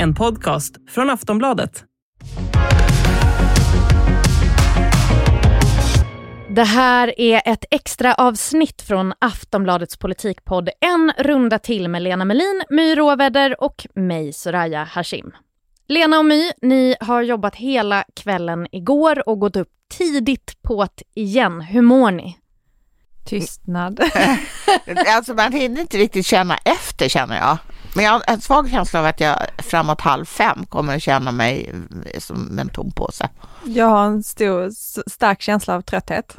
En podcast från Aftonbladet. Det här är ett extra avsnitt från Aftonbladets politikpodd En runda till med Lena Melin, My Råväder och mig, Soraya Hashim. Lena och My, ni har jobbat hela kvällen igår och gått upp tidigt på ett igen. Hur mår ni? Tystnad. alltså man hinner inte riktigt känna efter känner jag. Men jag har en svag känsla av att jag framåt halv fem kommer att känna mig som en tom påse. Jag har en stor, stark känsla av trötthet.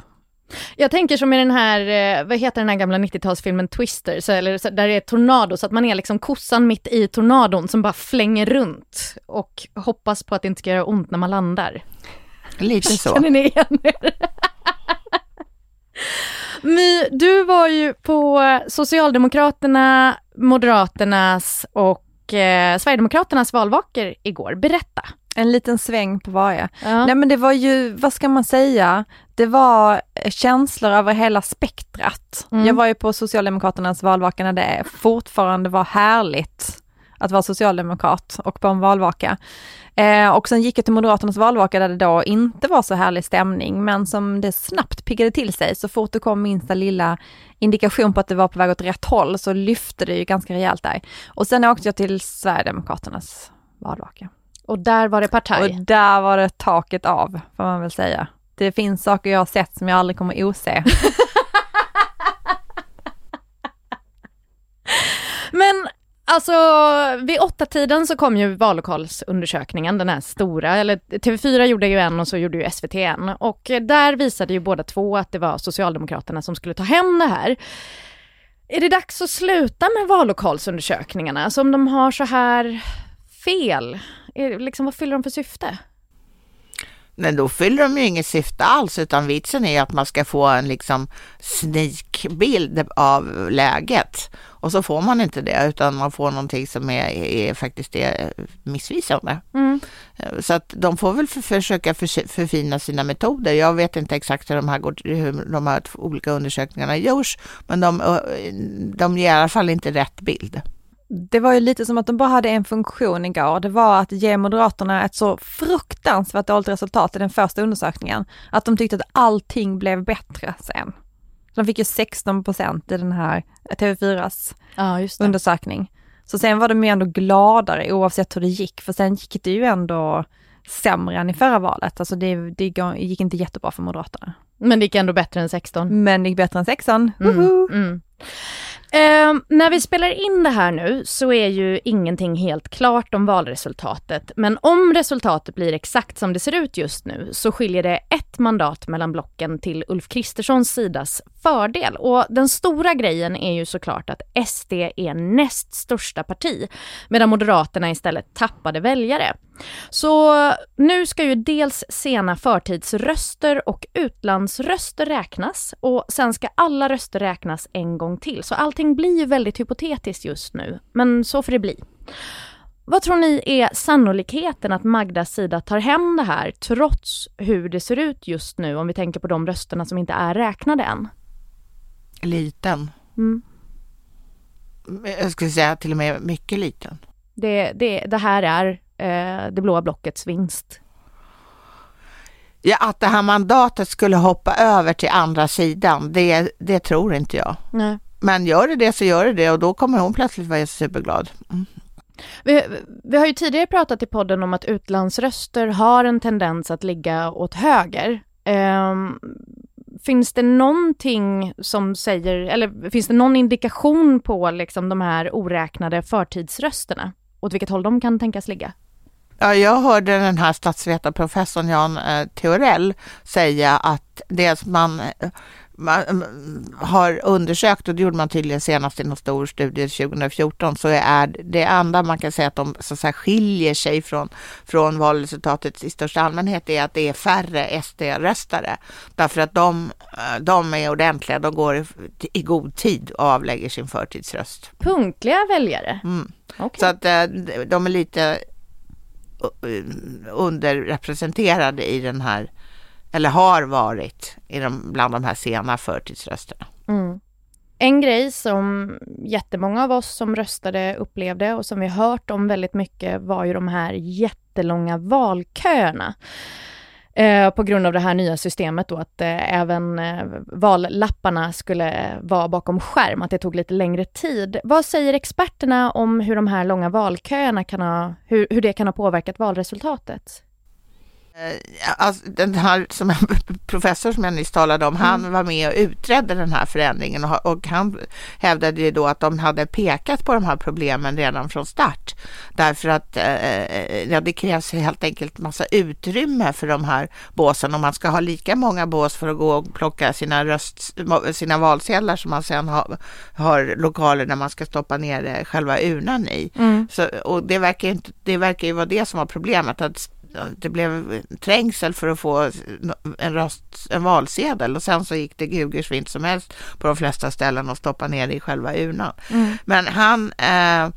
Jag tänker som i den här, eh, vad heter den här gamla 90-talsfilmen Twister, så, eller, så, där det är tornado, så att man är liksom kossan mitt i tornadon som bara flänger runt och hoppas på att det inte ska göra ont när man landar. Lite så. Känner ni igen er? My, du var ju på Socialdemokraterna, Moderaternas och eh, Sverigedemokraternas valvakor igår. Berätta. En liten sväng på varje. Ja. Nej men det var ju, vad ska man säga, det var känslor över hela spektrat. Mm. Jag var ju på Socialdemokraternas valvaka när det fortfarande var härligt att vara socialdemokrat och på en valvaka. Eh, och sen gick jag till Moderaternas valvaka där det då inte var så härlig stämning, men som det snabbt piggade till sig. Så fort det kom minsta lilla indikation på att det var på väg åt rätt håll så lyfte det ju ganska rejält där. Och sen åkte jag till Sverigedemokraternas valvaka. Och där var det partaj? Och där var det taket av, får man väl säga. Det finns saker jag har sett som jag aldrig kommer ose. Men Alltså vid åtta tiden så kom ju vallokalsundersökningen, den här stora, eller TV4 gjorde ju en och så gjorde ju SVT en. Och där visade ju båda två att det var Socialdemokraterna som skulle ta hem det här. Är det dags att sluta med vallokalsundersökningarna? Alltså om de har så här fel, är, liksom, vad fyller de för syfte? Men då fyller de ju inget syfte alls utan vitsen är att man ska få en liksom sneakbild av läget. Och så får man inte det utan man får någonting som är, är faktiskt är missvisande. Mm. Så att de får väl för, försöka för, förfina sina metoder. Jag vet inte exakt hur de här, går, hur de här olika undersökningarna görs men de, de ger i alla fall inte rätt bild det var ju lite som att de bara hade en funktion igår. Det var att ge Moderaterna ett så fruktansvärt dåligt resultat i den första undersökningen, att de tyckte att allting blev bättre sen. De fick ju 16 procent i den här TV4s ja, undersökning. Så sen var de ju ändå gladare oavsett hur det gick, för sen gick det ju ändå sämre än i förra valet. Alltså det, det gick inte jättebra för Moderaterna. Men det gick ändå bättre än 16. Men det gick bättre än 16. Mm, mm. Eh, när vi spelar in det här nu så är ju ingenting helt klart om valresultatet. Men om resultatet blir exakt som det ser ut just nu så skiljer det ett mandat mellan blocken till Ulf Kristerssons sidas fördel. Och den stora grejen är ju såklart att SD är näst största parti medan Moderaterna istället tappade väljare. Så nu ska ju dels sena förtidsröster och utlandsröster räknas och sen ska alla röster räknas en gång till. Så allting blir ju väldigt hypotetiskt just nu, men så får det bli. Vad tror ni är sannolikheten att Magdas sida tar hem det här trots hur det ser ut just nu om vi tänker på de rösterna som inte är räknade än? Liten. Mm. Jag skulle säga till och med mycket liten. Det, det, det här är eh, det blåa blockets vinst. Ja, att det här mandatet skulle hoppa över till andra sidan, det, det tror inte jag. Nej. Men gör det det så gör det det och då kommer hon plötsligt vara superglad. Mm. Vi, vi, har ju tidigare pratat i podden om att utlandsröster har en tendens att ligga åt höger. Um, finns det någonting som säger, eller finns det någon indikation på liksom de här oräknade förtidsrösterna? Åt vilket håll de kan tänkas ligga? Ja, jag hörde den här statsvetarprofessorn Jan eh, Theorell säga att det man, man har undersökt, och det gjorde man tydligen senast i någon stor studie 2014, så är det enda man kan säga att de så att säga, skiljer sig från, från valresultatet i största allmänhet är att det är färre SD-röstare. Därför att de, eh, de är ordentliga, de går i, i god tid och avlägger sin förtidsröst. Punktliga väljare? Mm. Okay. Så att eh, de är lite Eh, underrepresenterade i den här, eller har varit i de, bland de här sena förtidsrösterna. Mm. En grej som jättemånga av oss som röstade upplevde och som vi hört om väldigt mycket var ju de här jättelånga valköerna. Eh, på grund av det här nya systemet då att eh, även eh, vallapparna skulle vara bakom skärm, att det tog lite längre tid. Vad säger experterna om hur de här långa valköerna kan ha, hur, hur det kan ha påverkat valresultatet? Eh, alltså, den här som professor som jag nyss talade om, mm. han var med och utredde den här förändringen och, och han hävdade ju då att de hade pekat på de här problemen redan från start. Därför att eh, ja, det krävs helt enkelt massa utrymme för de här båsen. Om man ska ha lika många bås för att gå och plocka sina, röst, sina valsedlar som man sen har, har lokaler där man ska stoppa ner själva urnan i. Mm. Så, och det verkar, inte, det verkar ju vara det som var problemet. att det blev trängsel för att få en, röst, en valsedel och sen så gick det gugers vint som helst på de flesta ställen och stoppa ner det i själva urnan. Mm. Men han eh,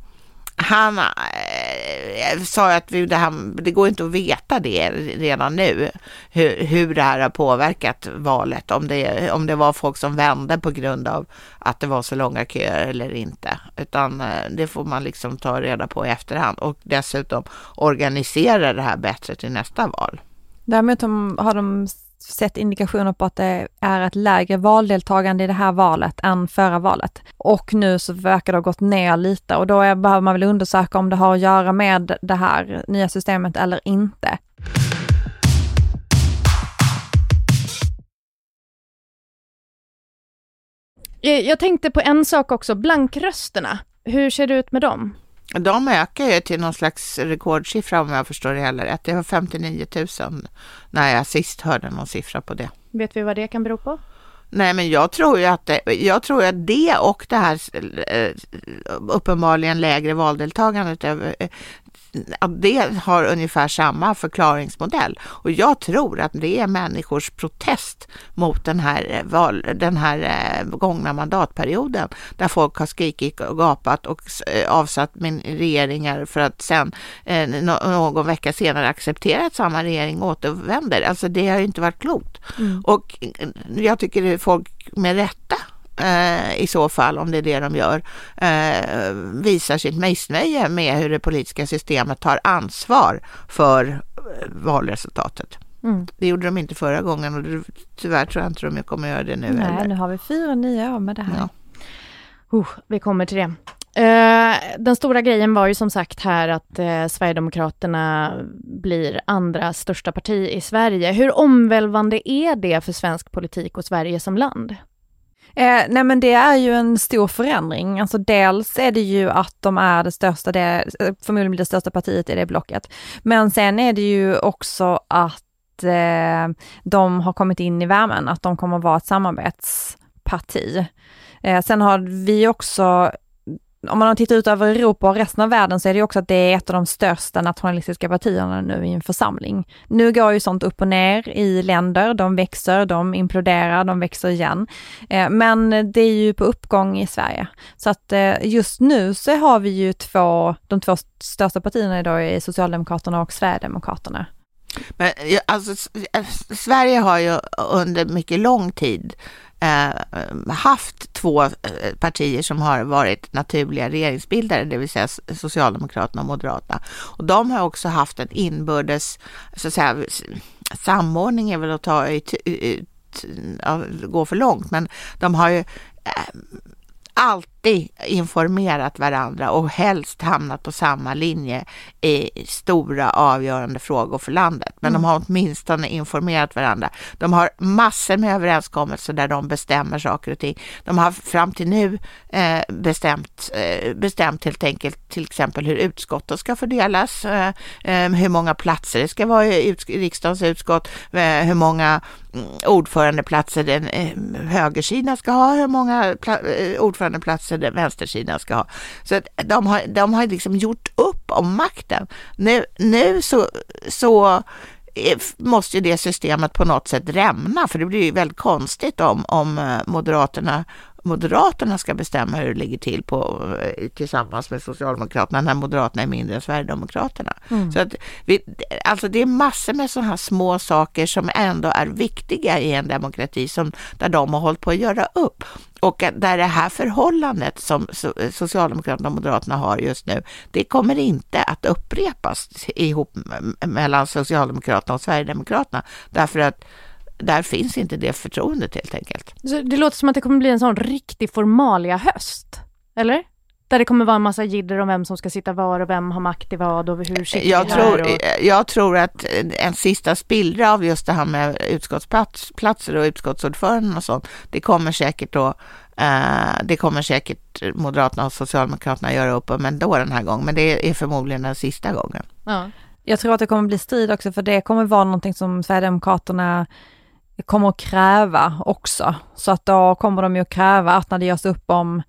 han äh, sa att vi, det, här, det går inte att veta det redan nu, hur, hur det här har påverkat valet, om det, om det var folk som vände på grund av att det var så långa köer eller inte, utan äh, det får man liksom ta reda på i efterhand och dessutom organisera det här bättre till nästa val. Därmed har de sett indikationer på att det är ett lägre valdeltagande i det här valet än förra valet. Och nu så verkar det ha gått ner lite och då är, behöver man väl undersöka om det har att göra med det här nya systemet eller inte. Jag tänkte på en sak också, blankrösterna. Hur ser det ut med dem? De ökar ju till någon slags rekordsiffra om jag förstår det hela rätt. Det var 59 000 när jag sist hörde någon siffra på det. Vet vi vad det kan bero på? Nej, men jag tror ju att det, jag tror att det och det här eh, uppenbarligen lägre valdeltagandet att det har ungefär samma förklaringsmodell. Och jag tror att det är människors protest mot den här, eh, val, den här eh, gångna mandatperioden där folk har skrikit och gapat och eh, avsatt min regeringar för att sen någon vecka senare acceptera att samma regering återvänder. Alltså det har ju inte varit klokt. Mm. Och jag tycker folk med rätta eh, i så fall, om det är det de gör, eh, visar sitt missnöje med hur det politiska systemet tar ansvar för eh, valresultatet. Mm. Det gjorde de inte förra gången och tyvärr tror jag inte de kommer göra det nu Nej, heller. nu har vi fyra nya år med det här. Ja. Uh, vi kommer till det. Uh, den stora grejen var ju som sagt här att uh, Sverigedemokraterna blir andra största parti i Sverige. Hur omvälvande är det för svensk politik och Sverige som land? Eh, nej men det är ju en stor förändring. Alltså dels är det ju att de är det största, det, förmodligen det största partiet i det blocket. Men sen är det ju också att eh, de har kommit in i värmen, att de kommer att vara ett samarbetsparti. Eh, sen har vi också om man tittar ut över Europa och resten av världen så är det också att det är ett av de största nationalistiska partierna nu i en församling. Nu går ju sånt upp och ner i länder, de växer, de imploderar, de växer igen. Eh, men det är ju på uppgång i Sverige. Så att eh, just nu så har vi ju två, de två största partierna idag är Socialdemokraterna och Sverigedemokraterna. Men alltså, eh, Sverige har ju under mycket lång tid Eh, haft två eh, partier som har varit naturliga regeringsbildare, det vill säga Socialdemokraterna och Moderaterna. Och de har också haft en inbördes, så att säga, samordning är väl att ta ut, gå för långt, men de har ju eh, alltid informerat varandra och helst hamnat på samma linje i stora avgörande frågor för landet. Men mm. de har åtminstone informerat varandra. De har massor med överenskommelser där de bestämmer saker och ting. De har fram till nu eh, bestämt, eh, bestämt helt enkelt till exempel hur utskotten ska fördelas, eh, eh hur många platser det ska vara i, i riksdagens utskott, eh, hur många Eh, ordförandeplatser den eh, högersidan ska ha, hur många eh, ordförandeplatser den vänstersidan ska ha. Så de har, de har liksom gjort upp om makten. Nu, nu så, så måste ju det systemet på något sätt rämna, för det blir ju väldigt konstigt om, om Moderaterna Moderaterna ska bestämma hur det ligger till på, eh, tillsammans med Socialdemokraterna när Moderaterna är mindre än Sverigedemokraterna. Mm. Så att vi, alltså det är massor med sådana här små saker som ändå är viktiga i en demokrati som, där de har hållit på att göra upp. och där det här förhållandet som Socialdemokraterna och Moderaterna har just nu, det kommer inte att upprepas ihop mellan Socialdemokraterna och Sverigedemokraterna. Därför att där finns inte det förtroendet helt enkelt. Så det låter som att det kommer bli en sån riktig formalia höst, eller? Där det kommer vara en massa jidder om vem som ska sitta var och vem har makt i vad och hur sitter jag tror, och... jag tror att en sista spillra av just det här med utskottsplatser och utskottsordföranden och sånt, det kommer säkert då eh, det kommer säkert Moderaterna och Socialdemokraterna göra upp om ändå den här gången, men det är förmodligen den sista gången. Ja. Jag tror att det kommer bli strid också, för det kommer vara någonting som Sverigedemokraterna kommer att kräva också. Så att då kommer de ju att kräva att när det görs upp om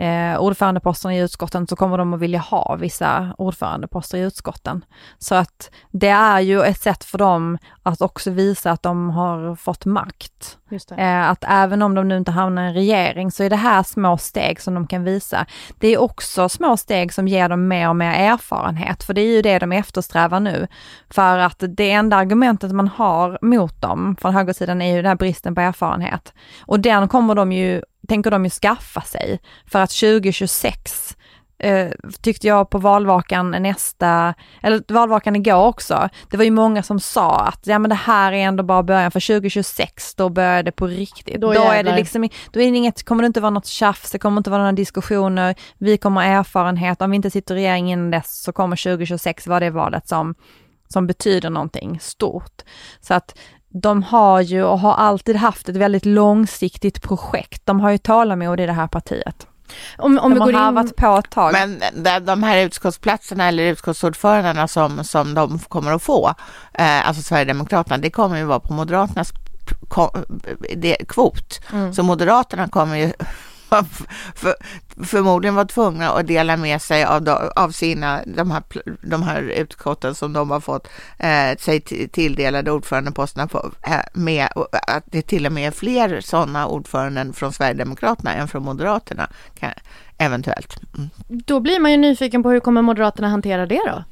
eh, ordförandeposterna i utskotten så kommer de att vilja ha vissa ordförandeposter i utskotten. Så att det är ju ett sätt för dem att också visa att de har fått makt. Eh, att även om de nu inte hamnar i en regering så är det här små steg som de kan visa. Det är också små steg som ger dem mer och mer erfarenhet, för det är ju det de eftersträvar nu. För att det enda argumentet man har mot dem från högersidan är ju den här bristen på erfarenhet. Och den kommer de ju tänker de ju skaffa sig för att 2026 eh, tyckte jag på valvakan nästa, eller valvakan igår också, det var ju många som sa att ja men det här är ändå bara början, för 2026 då börjar det på riktigt. Då, då är det liksom, då är det inget, kommer det inte vara något tjafs, det kommer inte vara några diskussioner, vi kommer ha erfarenhet, om vi inte sitter i regeringen innan dess så kommer 2026 vara det valet som som betyder någonting stort. Så att de har ju och har alltid haft ett väldigt långsiktigt projekt. De har ju tålamod i det här partiet. Om, om de vi har harvat in... på ett tag. Men de här utskottsplatserna eller utskottsordförandena som, som de kommer att få, eh, alltså Sverigedemokraterna, det kommer ju vara på Moderaternas kvot. Mm. Så Moderaterna kommer ju för, förmodligen var tvungna att dela med sig av, av sina, de här, de här utskotten som de har fått eh, sig tilldelade ordförandeposterna på, eh, med att det till och med är fler sådana ordföranden från Sverigedemokraterna än från Moderaterna, kan, eventuellt. Mm. Då blir man ju nyfiken på hur kommer Moderaterna hantera det då?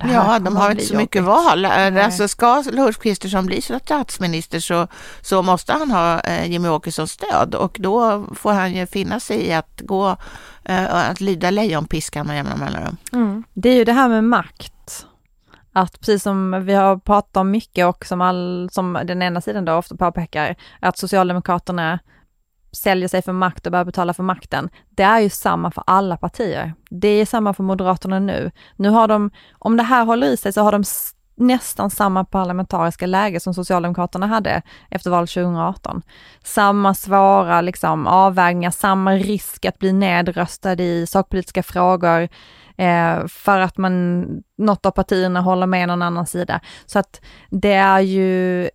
Ja, de har inte så mycket val. Alltså, ska Ulf Kristersson bli statsminister så, så måste han ha eh, Jimmie Åkessons stöd och då får han ju finna sig i att gå eh, att lyda lejonpiskan med jämna mellanrum. Mm. Det är ju det här med makt. Att precis som vi har pratat om mycket och som, all, som den ena sidan då ofta påpekar, att Socialdemokraterna säljer sig för makt och börjar betala för makten. Det är ju samma för alla partier. Det är samma för Moderaterna nu. Nu har de, om det här håller i sig så har de nästan samma parlamentariska läge som Socialdemokraterna hade efter valet 2018. Samma svåra liksom, avvägningar, samma risk att bli nedröstad i sakpolitiska frågor eh, för att man, något av partierna håller med någon annan sida. Så att det är ju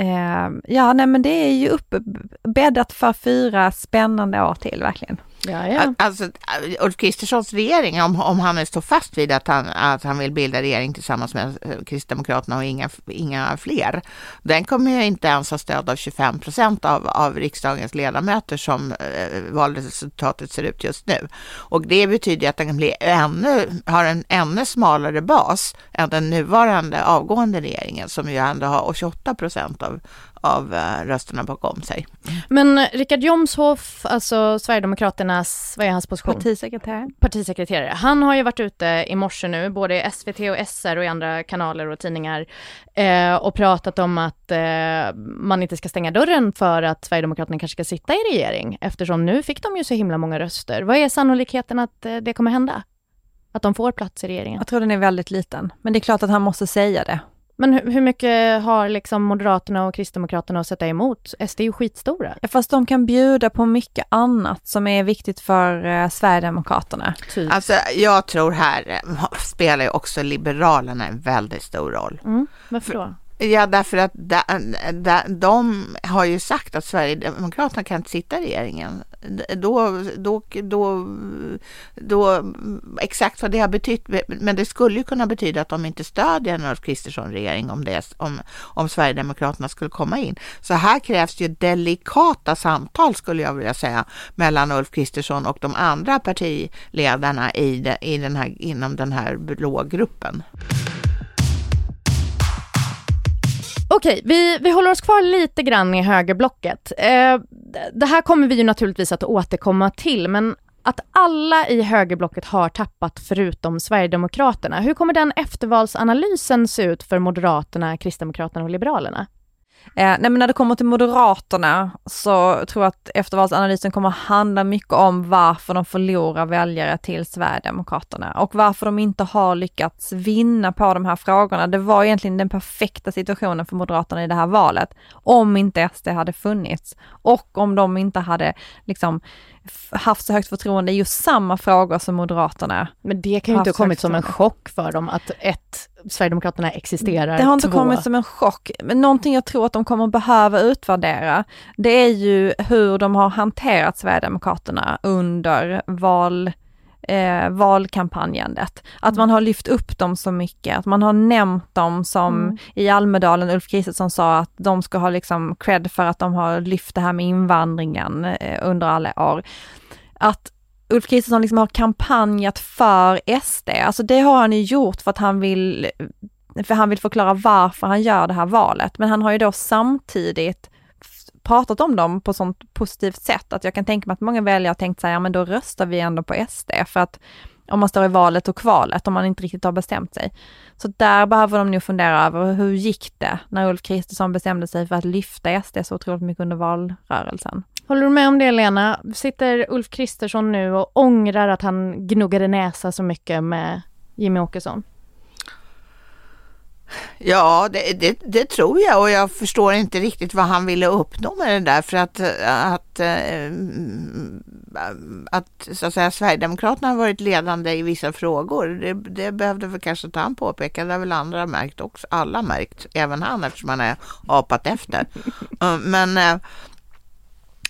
Ehm, ja, nej men det är ju uppbäddat för fyra spännande år till verkligen. Ja, ja. Alltså, äh, Ulf Kristerssons regering, om, om han står fast vid att han, att han vill bilda regering tillsammans med eh, Kristdemokraterna och inga, inga fler, den kommer ju inte ens ha stöd av 25 procent av, av riksdagens ledamöter som eh, valresultatet ser ut just nu. Och det betyder att den blir ännu, har en ännu smalare bas än den nuvarande avgående regeringen som ju ändå har 28 procent av, av eh, rösterna bakom sig. Men Richard Jomshof, alltså Sverigedemokraternas, vad är hans position? Partisekreterare. Partisekreterare. Han har ju varit ute i morse nu, både i SVT och SR och i andra kanaler och tidningar eh, och pratat om att eh, man inte ska stänga dörren för att Sverigedemokraterna kanske ska sitta i regering eftersom nu fick de ju så himla många röster. Vad är sannolikheten att eh, det kommer hända? Att de får plats i regeringen? Jag tror den är väldigt liten, men det är klart att han måste säga det. Men hur, mycket har liksom Moderaterna och Kristdemokraterna att sätta emot? SD är ju skitstora. Fast de kan bjuda på mycket annat som är viktigt för eh, Sverigedemokraterna. Typ. Alltså jag tror här eh, spelar ju också Liberalerna en väldigt stor roll. Mm, varför då? Ja, därför att de, da, de har ju sagt att Sverigedemokraterna kan inte sitta i regeringen. Då, då, då, då, exakt vad det har betytt, men det skulle ju kunna betyda att de inte stödjer en Ulf Kristersson-regering om, om, om Sverigedemokraterna skulle komma in. Så här krävs ju delikata samtal skulle jag vilja säga mellan Ulf Kristersson och de andra partiledarna i, i den här, inom den här blå gruppen. Okej, vi, vi håller oss kvar lite grann i högerblocket. Eh, det här kommer vi ju naturligtvis att återkomma till, men att alla i högerblocket har tappat förutom Sverigedemokraterna. Hur kommer den eftervalsanalysen se ut för Moderaterna, Kristdemokraterna och Liberalerna? Eh, nej men när det kommer till Moderaterna så tror jag att eftervalsanalysen kommer handla mycket om varför de förlorar väljare till Sverigedemokraterna och varför de inte har lyckats vinna på de här frågorna. Det var egentligen den perfekta situationen för Moderaterna i det här valet, om inte SD hade funnits och om de inte hade liksom haft så högt förtroende i just samma frågor som Moderaterna. Men det kan ju inte ha kommit som en chock för dem att ett, Sverigedemokraterna existerar, Det har inte två. kommit som en chock, men någonting jag tror att de kommer behöva utvärdera, det är ju hur de har hanterat Sverigedemokraterna under val eh, valkampanjandet. Att man har lyft upp dem så mycket, att man har nämnt dem som mm. i Almedalen, Ulf Kristersson sa att de ska ha liksom cred för att de har lyft det här med invandringen eh, under alla år. Att Ulf Kristersson liksom har kampanjat för SD, alltså det har han ju gjort för att han vill för han vill förklara varför han gör det här valet. Men han har ju då samtidigt pratat om dem på sånt positivt sätt att jag kan tänka mig att många väljare har tänkt sig, ja men då röstar vi ändå på SD för att om man står i valet och kvalet, om man inte riktigt har bestämt sig. Så där behöver de nog fundera över hur gick det när Ulf Kristersson bestämde sig för att lyfta SD så otroligt mycket under valrörelsen. Håller du med om det Lena? Sitter Ulf Kristersson nu och ångrar att han gnuggade näsa så mycket med Jimmy Åkesson? Ja, det, det, det, tror jag och jag förstår inte riktigt vad han ville uppnå med det där för att, att, eh, att, så att säga, Sverigedemokraterna har varit ledande i vissa frågor. Det, det behövde väl kanske inte han påpeka, det har väl andra märkt också. Alla märkt, även han eftersom han är apat efter. Men eh,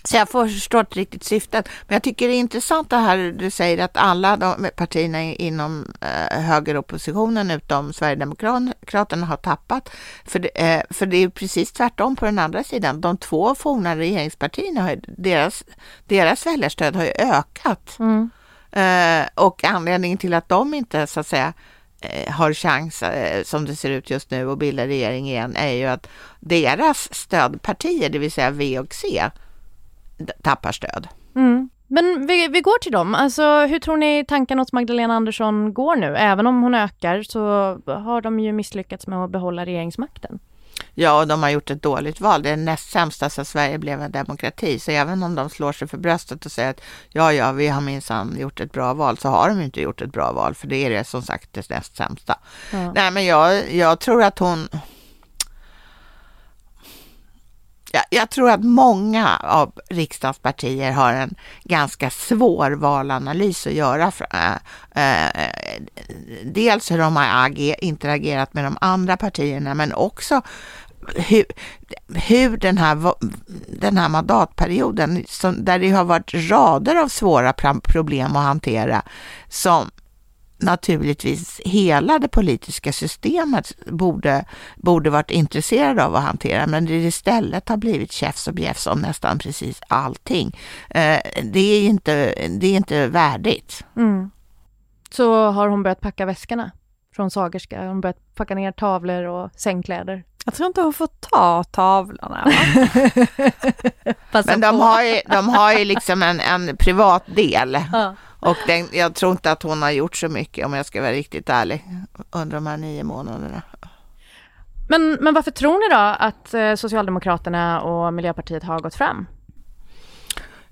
så jag förstår inte riktigt syftet. Men jag tycker det är intressant det här du säger att alla de partierna inom eh, högeroppositionen utom Sverigedemokraterna har tappat. För det, eh, för det är precis tvärtom på den andra sidan. De två forna regeringspartierna, har, deras, deras väljarstöd har ju ökat. Mm. Eh, och anledningen till att de inte så att säga eh, har chans, eh, som det ser ut just nu, att bilda regering igen är ju att deras stödpartier, det vill säga V och C, tappar stöd. Mm. Men vi, vi, går till dem. Alltså, hur tror ni tanken hos Magdalena Andersson går nu? Även om hon ökar så har de ju misslyckats med att behålla regeringsmakten. Ja, och de har gjort ett dåligt val. Det är näst sämsta sedan Sverige blev en demokrati. Så även om de slår sig för bröstet och säger att ja, ja, vi har minsann gjort ett bra val, så har de inte gjort ett bra val, för det är det som sagt det näst sämsta. Ja. Nej, men jag, jag tror att hon jag, jag tror att många av riksdagspartier har en ganska svår valanalys att göra. För, äh, eh, äh, eh, dels hur de har ager, interagerat med de andra partierna, men också hur, hur den, här, den här mandatperioden, som, där det har varit rader av svåra problem att hantera, som naturligtvis hela det politiska systemet borde, borde varit intresserade av att hantera, men det istället har blivit käfts och bjäfs om nästan precis allting. Eh, det, är inte, det är inte värdigt. Mm. Så har hon börjat packa väskorna från Sagerska? Har hon börjat packa ner tavlor och sängkläder? Jag tror inte hon får ta tavlorna. men de har, ju, de har ju liksom en, en privat del. Ja. Och den, jag tror inte att hon har gjort så mycket om jag ska vara riktigt ärlig under de här nio månaderna. Men, men varför tror ni då att eh, Socialdemokraterna och Miljöpartiet har gått fram?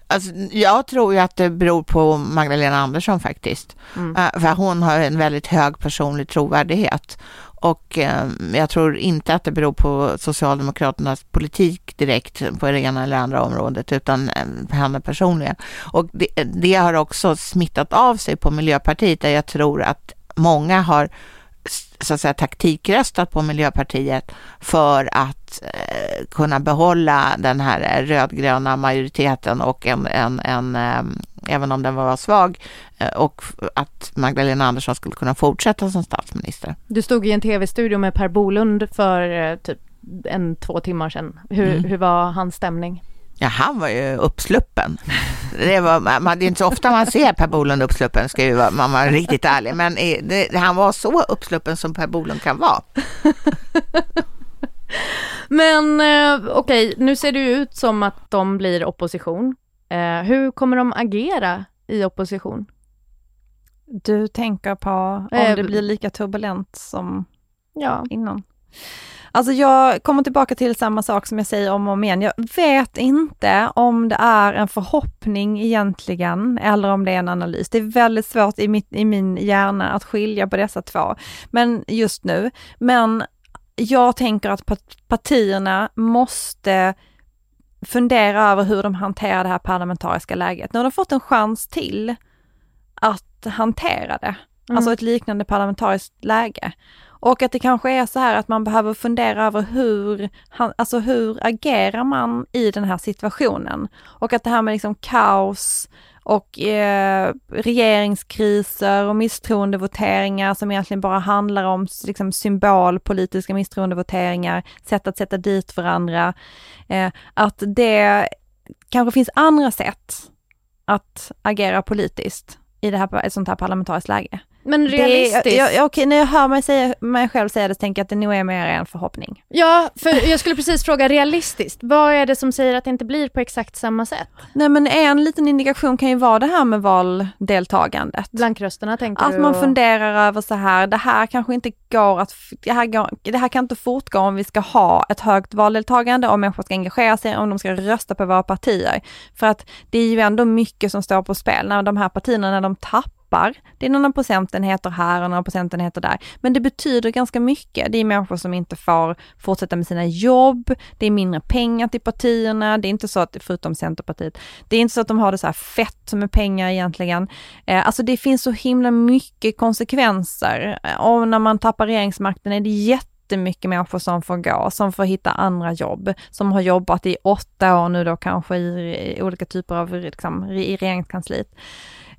Alltså, jag tror ju att det beror på Magdalena Andersson faktiskt. Mm. Uh, för hon har en väldigt hög personlig trovärdighet. Och eh, jag tror inte att det beror på Socialdemokraternas politik direkt på det ena eller andra området, utan eh, henne personligen. Och det, det, har också smittat av sig på Miljöpartiet, där jag tror att många har så att säga taktikröstat på Miljöpartiet för att eh, kunna behålla den här rödgröna majoriteten och en, en, en eh, även om den var svag eh, och att Magdalena Andersson skulle kunna fortsätta som statsminister. Du stod i en tv-studio med Per Bolund för eh, typ en, två timmar sedan. Hur, mm. hur var hans stämning? Ja, han var ju uppsluppen. Det, var, man, det är inte så ofta man ser Per Bolund uppsluppen, ska ju vara, man vara riktigt ärlig. Men det, han var så uppsluppen som Per Bolund kan vara. Men eh, okej, okay, nu ser det ut som att de blir opposition. Eh, hur kommer de agera i opposition? Du tänker på om eh, det blir lika turbulent som ja. innan? Alltså jag kommer tillbaka till samma sak som jag säger om och om igen. Jag vet inte om det är en förhoppning egentligen eller om det är en analys. Det är väldigt svårt i, mitt, i min hjärna att skilja på dessa två, men just nu. Men jag tänker att partierna måste fundera över hur de hanterar det här parlamentariska läget. Nu har de fått en chans till att hantera det, mm. alltså ett liknande parlamentariskt läge. Och att det kanske är så här att man behöver fundera över hur, alltså hur agerar man i den här situationen? Och att det här med liksom kaos och eh, regeringskriser och misstroendevoteringar som egentligen bara handlar om liksom, symbolpolitiska misstroendevoteringar, sätt att sätta dit varandra. Eh, att det kanske finns andra sätt att agera politiskt i det här, ett sånt här parlamentariskt läge. Men realistiskt? Det, jag, okej, när jag hör mig, säga, mig själv säga det så tänker jag att det nog är mer en förhoppning. Ja, för jag skulle precis fråga realistiskt. Vad är det som säger att det inte blir på exakt samma sätt? Nej men en liten indikation kan ju vara det här med valdeltagandet. Blankrösterna tänker att du? Att man funderar över så här, det här kanske inte går att, det här, går, det här kan inte fortgå om vi ska ha ett högt valdeltagande, om människor ska engagera sig, om de ska rösta på våra partier. För att det är ju ändå mycket som står på spel när de här partierna, när de tappar tappar. Det är några procentenheter här och några procentenheter där. Men det betyder ganska mycket. Det är människor som inte får fortsätta med sina jobb. Det är mindre pengar till partierna. Det är inte så att, förutom Centerpartiet, det är inte så att de har det så här fett med pengar egentligen. Eh, alltså det finns så himla mycket konsekvenser. Och när man tappar regeringsmakten är det jätte jättemycket människor som får gå, som får hitta andra jobb, som har jobbat i åtta år nu då kanske i, i olika typer av, liksom, i regeringskansliet.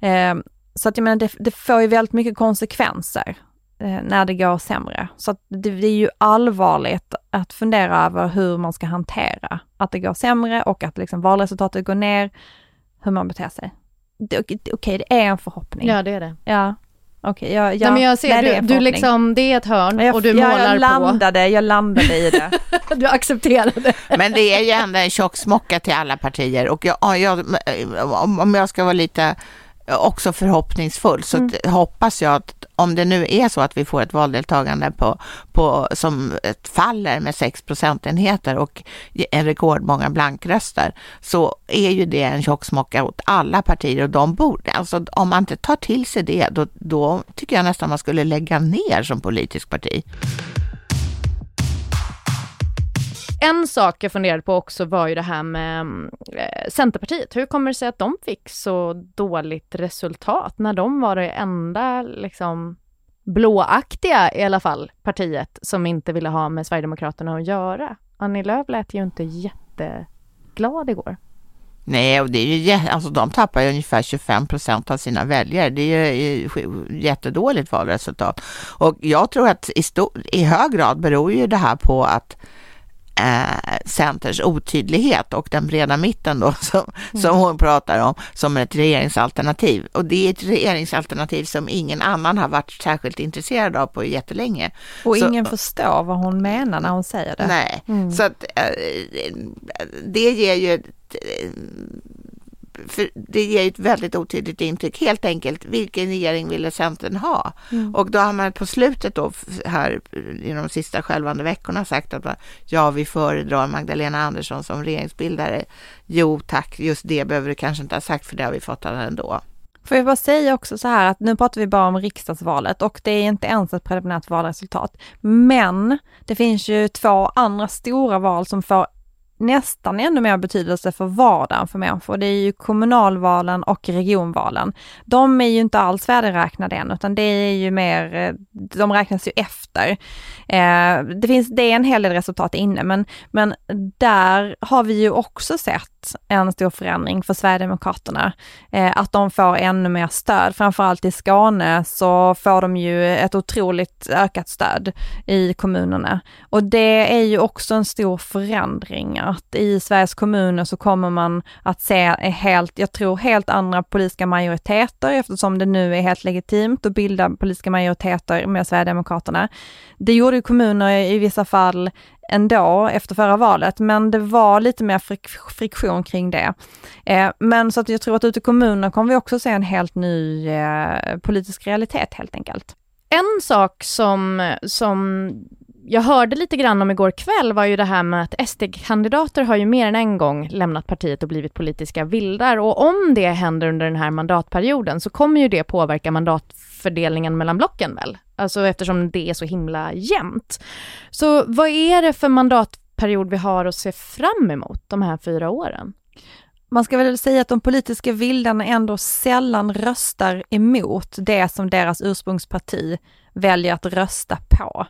Eh, så att jag menar, det, det får ju väldigt mycket konsekvenser eh, när det går sämre. Så att det, det, är ju allvarligt att fundera över hur man ska hantera att det går sämre och att liksom valresultatet går ner, hur man beter sig. Okej, okay, det är en förhoppning. Ja, det är det. Ja. Okej, okay, jag, jag, Nej, men jag ser, nej, du, du liksom, det är ett hörn jag, och du målar jag landade, på. Jag landade i det. du accepterade. Men det är ju ändå en tjock smocka till alla partier och jag, jag, om jag ska vara lite också förhoppningsfull. Så mm. hoppas jag att om det nu är så att vi får ett valdeltagande på, på, som faller med 6 procentenheter och en rekordmånga blankröster så är ju det en tjocksmocka åt alla partier och de borde, alltså om man inte tar till sig det då, då tycker jag nästan man skulle lägga ner som politisk parti. En sak jag funderade på också var ju det här med mm, eh, Centerpartiet. Hur kommer det sig att de fick så dåligt resultat när de var det enda liksom blåaktiga i alla fall partiet som inte ville ha med Sverigedemokraterna att göra? Annie Lööf lät ju inte jätteglad igår. Nej, och det är ju, alltså de tappar ju ungefär 25 procent av sina väljare. Det är ju jättedåligt valresultat. Och jag tror att i, stor, i hög grad beror ju det här på att eh, Centers otydlighet och den breda mitten då som, mm. som hon pratar om som ett regeringsalternativ. Och det är ett regeringsalternativ som ingen annan har varit särskilt intresserad av på jättelänge. Och så, ingen förstår vad hon menar när hon säger det. Nej, mm. så att eh, det ger ju ett, för det ger ett väldigt otydligt intryck. Helt enkelt, vilken regering ville Centern ha? Mm. Och då har man på slutet då här i de sista skälvande veckorna sagt att ja, vi föredrar Magdalena Andersson som regeringsbildare. Jo tack, just det behöver du kanske inte ha sagt för det har vi fått ändå. Får jag bara säga också så här att nu pratar vi bara om riksdagsvalet och det är inte ens ett preliminärt valresultat. Men det finns ju två andra stora val som får nästan ännu mer betydelse för vardagen för människor. Det är ju kommunalvalen och regionvalen. De är ju inte alls färdigräknade än, utan det är ju mer, eh, de räknas ju efter. Eh, det finns, det är en hel del resultat inne, men, men där har vi ju också sett en stor förändring för Sverigedemokraterna. Eh, att de får ännu mer stöd. Framförallt i Skåne så får de ju ett otroligt ökat stöd i kommunerna. Och det är ju också en stor förändring att i Sveriges kommuner så kommer man att se helt, jag tror helt andra politiska majoriteter eftersom det nu är helt legitimt att bilda politiska majoriteter med Sverigedemokraterna. Det gjorde ju kommuner i vissa fall ändå efter förra valet, men det var lite mer frik friktion kring det. Eh, men så att jag tror att ute i kommunerna kommer vi också se en helt ny eh, politisk realitet helt enkelt. En sak som, som jag hörde lite grann om igår kväll var ju det här med att SD-kandidater har ju mer än en gång lämnat partiet och blivit politiska vildar och om det händer under den här mandatperioden så kommer ju det påverka mandatfördelningen mellan blocken väl? Alltså eftersom det är så himla jämnt. Så vad är det för mandatperiod vi har att se fram emot de här fyra åren? Man ska väl säga att de politiska vildarna ändå sällan röstar emot det som deras ursprungsparti väljer att rösta på.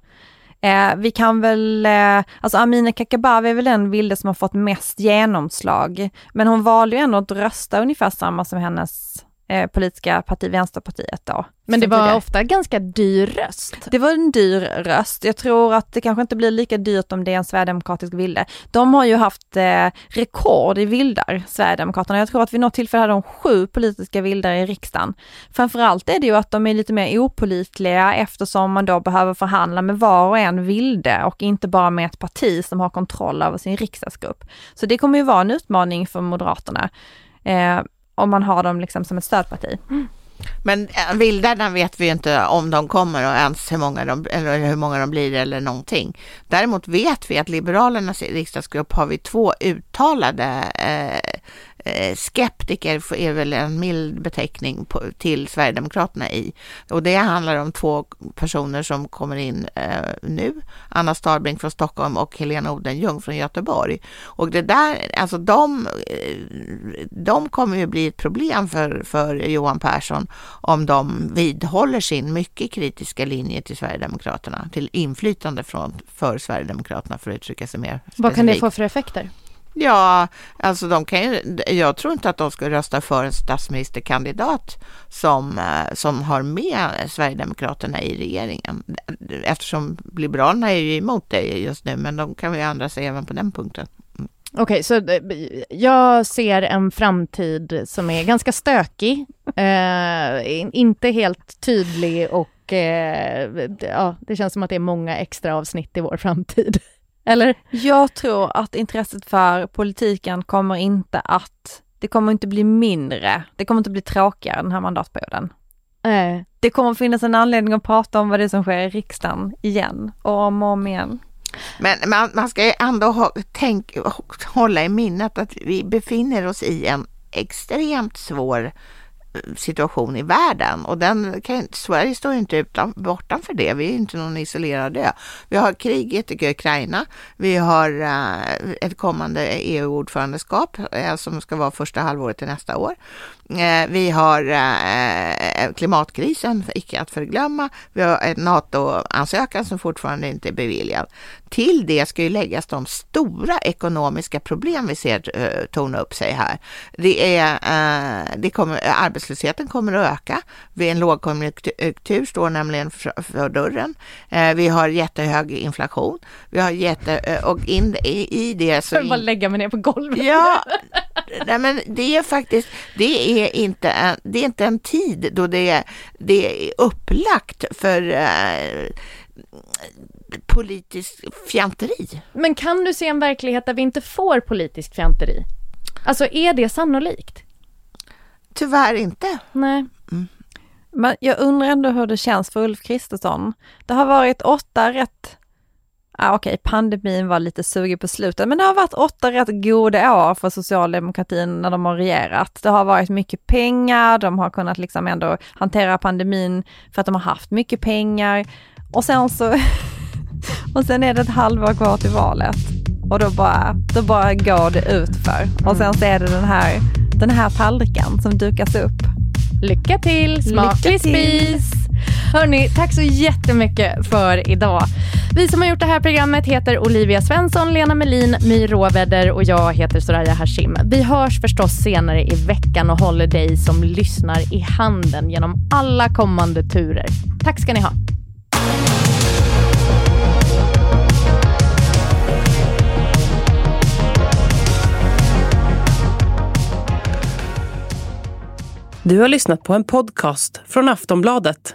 Eh, vi kan väl, eh, alltså Amineh Kakabaveh är väl den vilde som har fått mest genomslag, men hon valde ju ändå att rösta ungefär samma som hennes eh, politiska parti, Vänsterpartiet då. Men det var tidigare. ofta ganska dyr röst. Det var en dyr röst. Jag tror att det kanske inte blir lika dyrt om det är en sverigedemokratisk vilde. De har ju haft eh, rekord i vildar, Sverigedemokraterna. Jag tror att vid något tillfälle hade de sju politiska vildar i riksdagen. Framförallt är det ju att de är lite mer opolitliga eftersom man då behöver förhandla med var och en vilde och inte bara med ett parti som har kontroll över sin riksdagsgrupp. Så det kommer ju vara en utmaning för Moderaterna. Eh, om man har dem liksom som ett stödparti. Mm. Men eh, vildarna vet vi ju inte om de kommer och ens hur många de, eller hur många de blir eller någonting. Däremot vet vi att Liberalernas riksdagsgrupp har vi två uttalade Eh, skeptiker är väl en mild beteckning på, till Sverigedemokraterna i. Och det handlar om två personer som kommer in eh, nu, Anna Starbrink från Stockholm och Helena Odenjung från Göteborg. Och det där, alltså de, eh, de kommer ju bli ett problem för, för Johan Persson om de vidhåller sin mycket kritiska linje till Sverigedemokraterna, till inflytande från, för Sverigedemokraterna för att uttrycka sig mer specifikt. Vad kan det få för effekter? Ja, alltså de kan ju, jag tror inte att de ska rösta för en statsministerkandidat som, eh, som har med Sverigedemokraterna i regeringen. Eftersom Liberalerna är ju emot det just nu, men de kan ju ändra sig även på den punkten. Mm. Okej, okay, så jag ser en framtid som är ganska stökig, eh, inte helt tydlig och eh, ja, det känns som att det är många extra avsnitt i vår framtid. Eller? Jag tror att intresset för politiken kommer inte att, det kommer inte bli mindre, det kommer inte bli tråkigare den här mandatperioden. Äh. Det kommer finnas en anledning att prata om vad det är som sker i riksdagen igen och om och om igen. Men man, man ska ju ändå ha, tänk, hålla i minnet att vi befinner oss i en extremt svår situation i världen och den kan, Sverige står ju inte utan, bortanför det. Vi är inte någon isolerad ö. Vi har kriget i Ukraina. Vi har uh, ett kommande EU-ordförandeskap uh, eh, som ska vara första halvåret till nästa år. Uh, vi har klimatkrisen, icke att förglömma. Vi har en NATO-ansökan som fortfarande inte är beviljad. Till det ska ju läggas de stora ekonomiska problem vi ser uh, torna upp sig här. Det är, det kommer, arbetslösheten kommer att öka. Vid en lågkonjunktur står nämligen för, för dörren. Vi har jättehög inflation. Vi har jätte, och in, i, i det så... Jag bara lägga mig ner på golvet. Ja, nej men det är faktiskt, det är inte en, det är inte en tid då det är, det är upplagt för politiskt fjanteri. Men kan du se en verklighet där vi inte får politiskt fjanteri? Alltså är det sannolikt? Tyvärr inte. Nej. Mm. Men jag undrar ändå hur det känns för Ulf Kristersson. Det har varit åtta rätt Ah, Okej, okay, pandemin var lite sugig på slutet, men det har varit åtta rätt goda år för socialdemokratin när de har regerat. Det har varit mycket pengar, de har kunnat liksom ändå hantera pandemin för att de har haft mycket pengar. Och sen så Och sen är det ett halvår kvar till valet. Och då bara, då bara går det ut för. Och sen så är det den här, den här tallriken som dukas upp. Lycka till, smaklig spis! Hörni, tack så jättemycket för idag. Vi som har gjort det här programmet heter Olivia Svensson, Lena Melin, My Råvädder och jag heter Soraya Hashim. Vi hörs förstås senare i veckan och håller dig som lyssnar i handen genom alla kommande turer. Tack ska ni ha. Du har lyssnat på en podcast från Aftonbladet